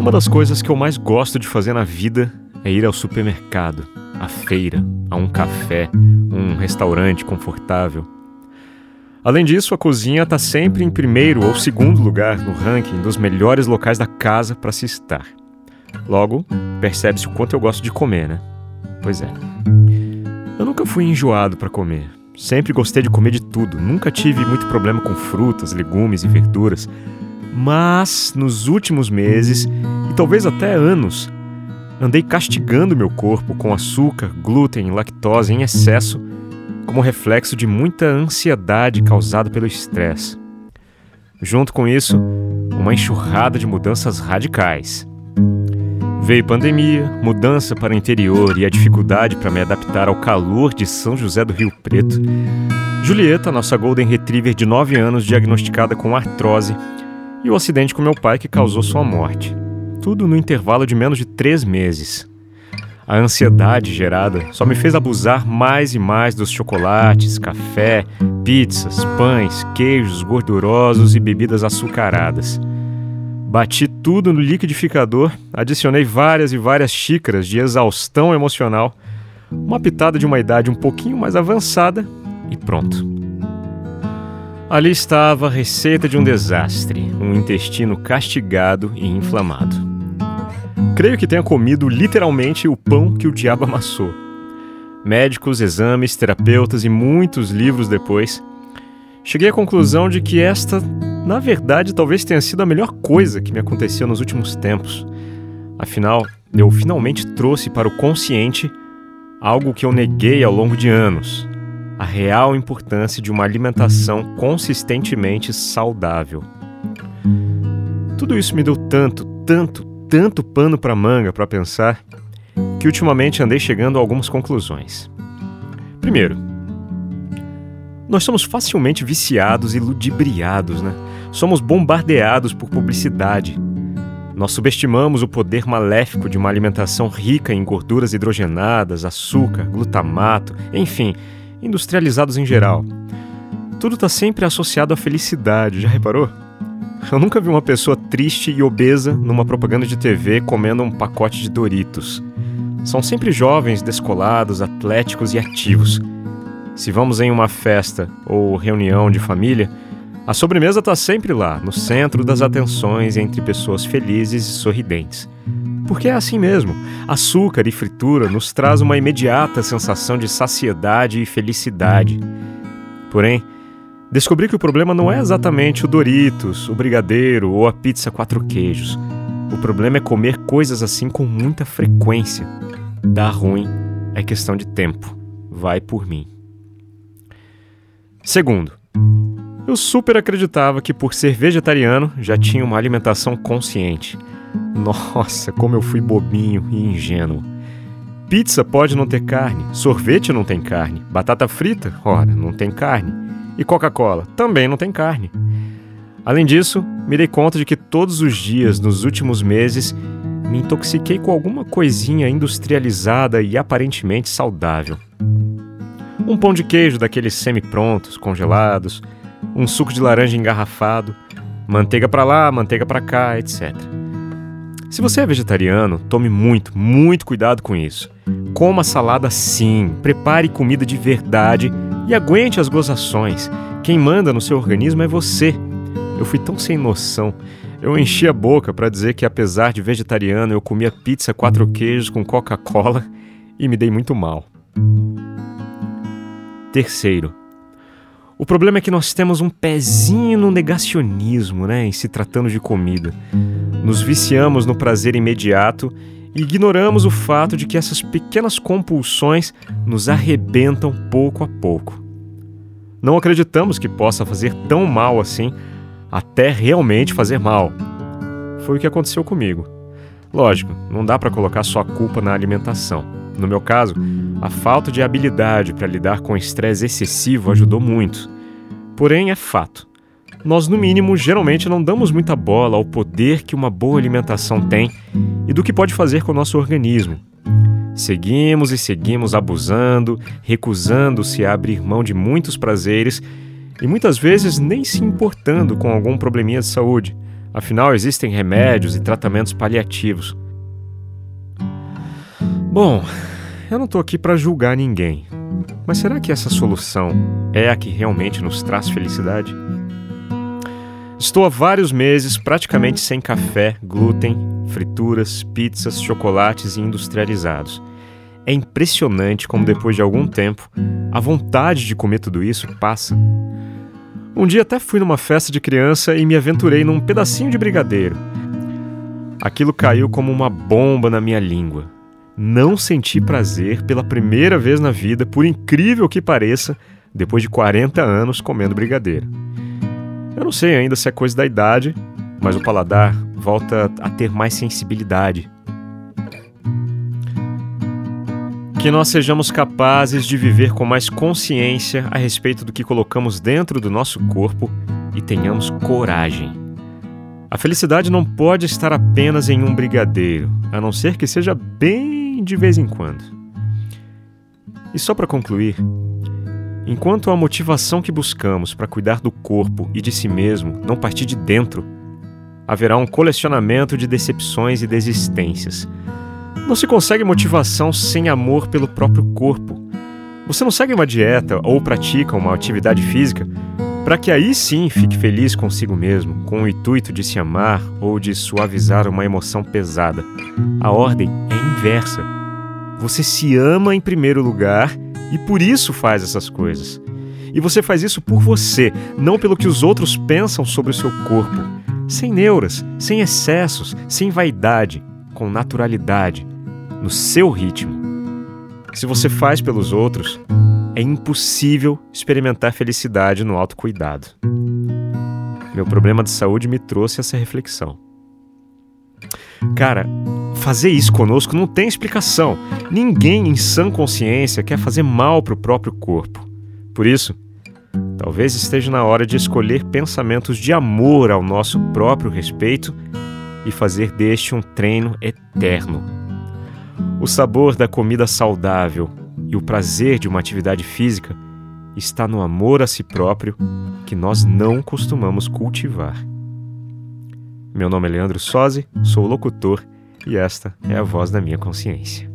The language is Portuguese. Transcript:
Uma das coisas que eu mais gosto de fazer na vida é ir ao supermercado, à feira, a um café, um restaurante confortável. Além disso, a cozinha está sempre em primeiro ou segundo lugar no ranking dos melhores locais da casa para se estar. Logo, percebe-se o quanto eu gosto de comer, né? Pois é. Eu nunca fui enjoado para comer. Sempre gostei de comer de tudo. Nunca tive muito problema com frutas, legumes e verduras. Mas nos últimos meses, e talvez até anos, andei castigando meu corpo com açúcar, glúten e lactose em excesso, como reflexo de muita ansiedade causada pelo estresse. Junto com isso, uma enxurrada de mudanças radicais. Veio pandemia, mudança para o interior e a dificuldade para me adaptar ao calor de São José do Rio Preto. Julieta, nossa Golden Retriever de 9 anos, diagnosticada com artrose, e o acidente com meu pai que causou sua morte. Tudo no intervalo de menos de três meses. A ansiedade gerada só me fez abusar mais e mais dos chocolates, café, pizzas, pães, queijos gordurosos e bebidas açucaradas. Bati tudo no liquidificador, adicionei várias e várias xícaras de exaustão emocional, uma pitada de uma idade um pouquinho mais avançada e pronto. Ali estava a receita de um desastre, um intestino castigado e inflamado. Creio que tenha comido literalmente o pão que o diabo amassou. Médicos, exames, terapeutas e muitos livros depois, cheguei à conclusão de que esta, na verdade, talvez tenha sido a melhor coisa que me aconteceu nos últimos tempos. Afinal, eu finalmente trouxe para o consciente algo que eu neguei ao longo de anos a real importância de uma alimentação consistentemente saudável. Tudo isso me deu tanto, tanto, tanto pano para manga para pensar que ultimamente andei chegando a algumas conclusões. Primeiro, nós somos facilmente viciados e ludibriados, né? Somos bombardeados por publicidade. Nós subestimamos o poder maléfico de uma alimentação rica em gorduras hidrogenadas, açúcar, glutamato, enfim, industrializados em geral. Tudo está sempre associado à felicidade, já reparou? Eu nunca vi uma pessoa triste e obesa numa propaganda de TV comendo um pacote de Doritos. São sempre jovens, descolados, atléticos e ativos. Se vamos em uma festa ou reunião de família, a sobremesa está sempre lá, no centro das atenções entre pessoas felizes e sorridentes. Porque é assim mesmo. Açúcar e fritura nos traz uma imediata sensação de saciedade e felicidade. Porém, descobri que o problema não é exatamente o Doritos, o brigadeiro ou a pizza quatro queijos. O problema é comer coisas assim com muita frequência. Dá ruim, é questão de tempo. Vai por mim. Segundo, eu super acreditava que por ser vegetariano já tinha uma alimentação consciente. Nossa, como eu fui bobinho e ingênuo. Pizza pode não ter carne, sorvete não tem carne, batata frita, ora, não tem carne. E Coca-Cola também não tem carne. Além disso, me dei conta de que todos os dias nos últimos meses me intoxiquei com alguma coisinha industrializada e aparentemente saudável. Um pão de queijo daqueles semi-prontos, congelados, um suco de laranja engarrafado, manteiga para lá, manteiga para cá, etc. Se você é vegetariano, tome muito, muito cuidado com isso. Coma salada sim, prepare comida de verdade e aguente as gozações. Quem manda no seu organismo é você. Eu fui tão sem noção. Eu enchi a boca para dizer que, apesar de vegetariano, eu comia pizza quatro queijos com Coca-Cola e me dei muito mal. Terceiro, o problema é que nós temos um pezinho no negacionismo, né, em se tratando de comida. Nos viciamos no prazer imediato e ignoramos o fato de que essas pequenas compulsões nos arrebentam pouco a pouco. Não acreditamos que possa fazer tão mal assim, até realmente fazer mal. Foi o que aconteceu comigo. Lógico, não dá para colocar só a culpa na alimentação. No meu caso, a falta de habilidade para lidar com estresse excessivo ajudou muito. Porém, é fato. Nós, no mínimo, geralmente não damos muita bola ao poder que uma boa alimentação tem e do que pode fazer com o nosso organismo. Seguimos e seguimos abusando, recusando-se a abrir mão de muitos prazeres e muitas vezes nem se importando com algum probleminha de saúde, Afinal, existem remédios e tratamentos paliativos. Bom, eu não estou aqui para julgar ninguém, mas será que essa solução é a que realmente nos traz felicidade? Estou há vários meses praticamente sem café, glúten, frituras, pizzas, chocolates e industrializados. É impressionante como depois de algum tempo a vontade de comer tudo isso passa. Um dia até fui numa festa de criança e me aventurei num pedacinho de brigadeiro. Aquilo caiu como uma bomba na minha língua. Não senti prazer pela primeira vez na vida, por incrível que pareça, depois de 40 anos comendo brigadeiro. Eu não sei ainda se é coisa da idade, mas o paladar volta a ter mais sensibilidade. Que nós sejamos capazes de viver com mais consciência a respeito do que colocamos dentro do nosso corpo e tenhamos coragem. A felicidade não pode estar apenas em um brigadeiro, a não ser que seja bem de vez em quando. E só para concluir, enquanto a motivação que buscamos para cuidar do corpo e de si mesmo não partir de dentro, haverá um colecionamento de decepções e desistências não se consegue motivação sem amor pelo próprio corpo. Você não segue uma dieta ou pratica uma atividade física para que aí sim fique feliz consigo mesmo, com o intuito de se amar ou de suavizar uma emoção pesada. A ordem é inversa. Você se ama em primeiro lugar e por isso faz essas coisas. E você faz isso por você, não pelo que os outros pensam sobre o seu corpo. Sem neuras, sem excessos, sem vaidade, com naturalidade, no seu ritmo. Se você faz pelos outros, é impossível experimentar felicidade no autocuidado. Meu problema de saúde me trouxe essa reflexão. Cara, fazer isso conosco não tem explicação. Ninguém em sã consciência quer fazer mal para o próprio corpo. Por isso, talvez esteja na hora de escolher pensamentos de amor ao nosso próprio respeito e fazer deste um treino eterno. O sabor da comida saudável e o prazer de uma atividade física está no amor a si próprio que nós não costumamos cultivar. Meu nome é Leandro Sozzi, sou locutor e esta é a voz da minha consciência.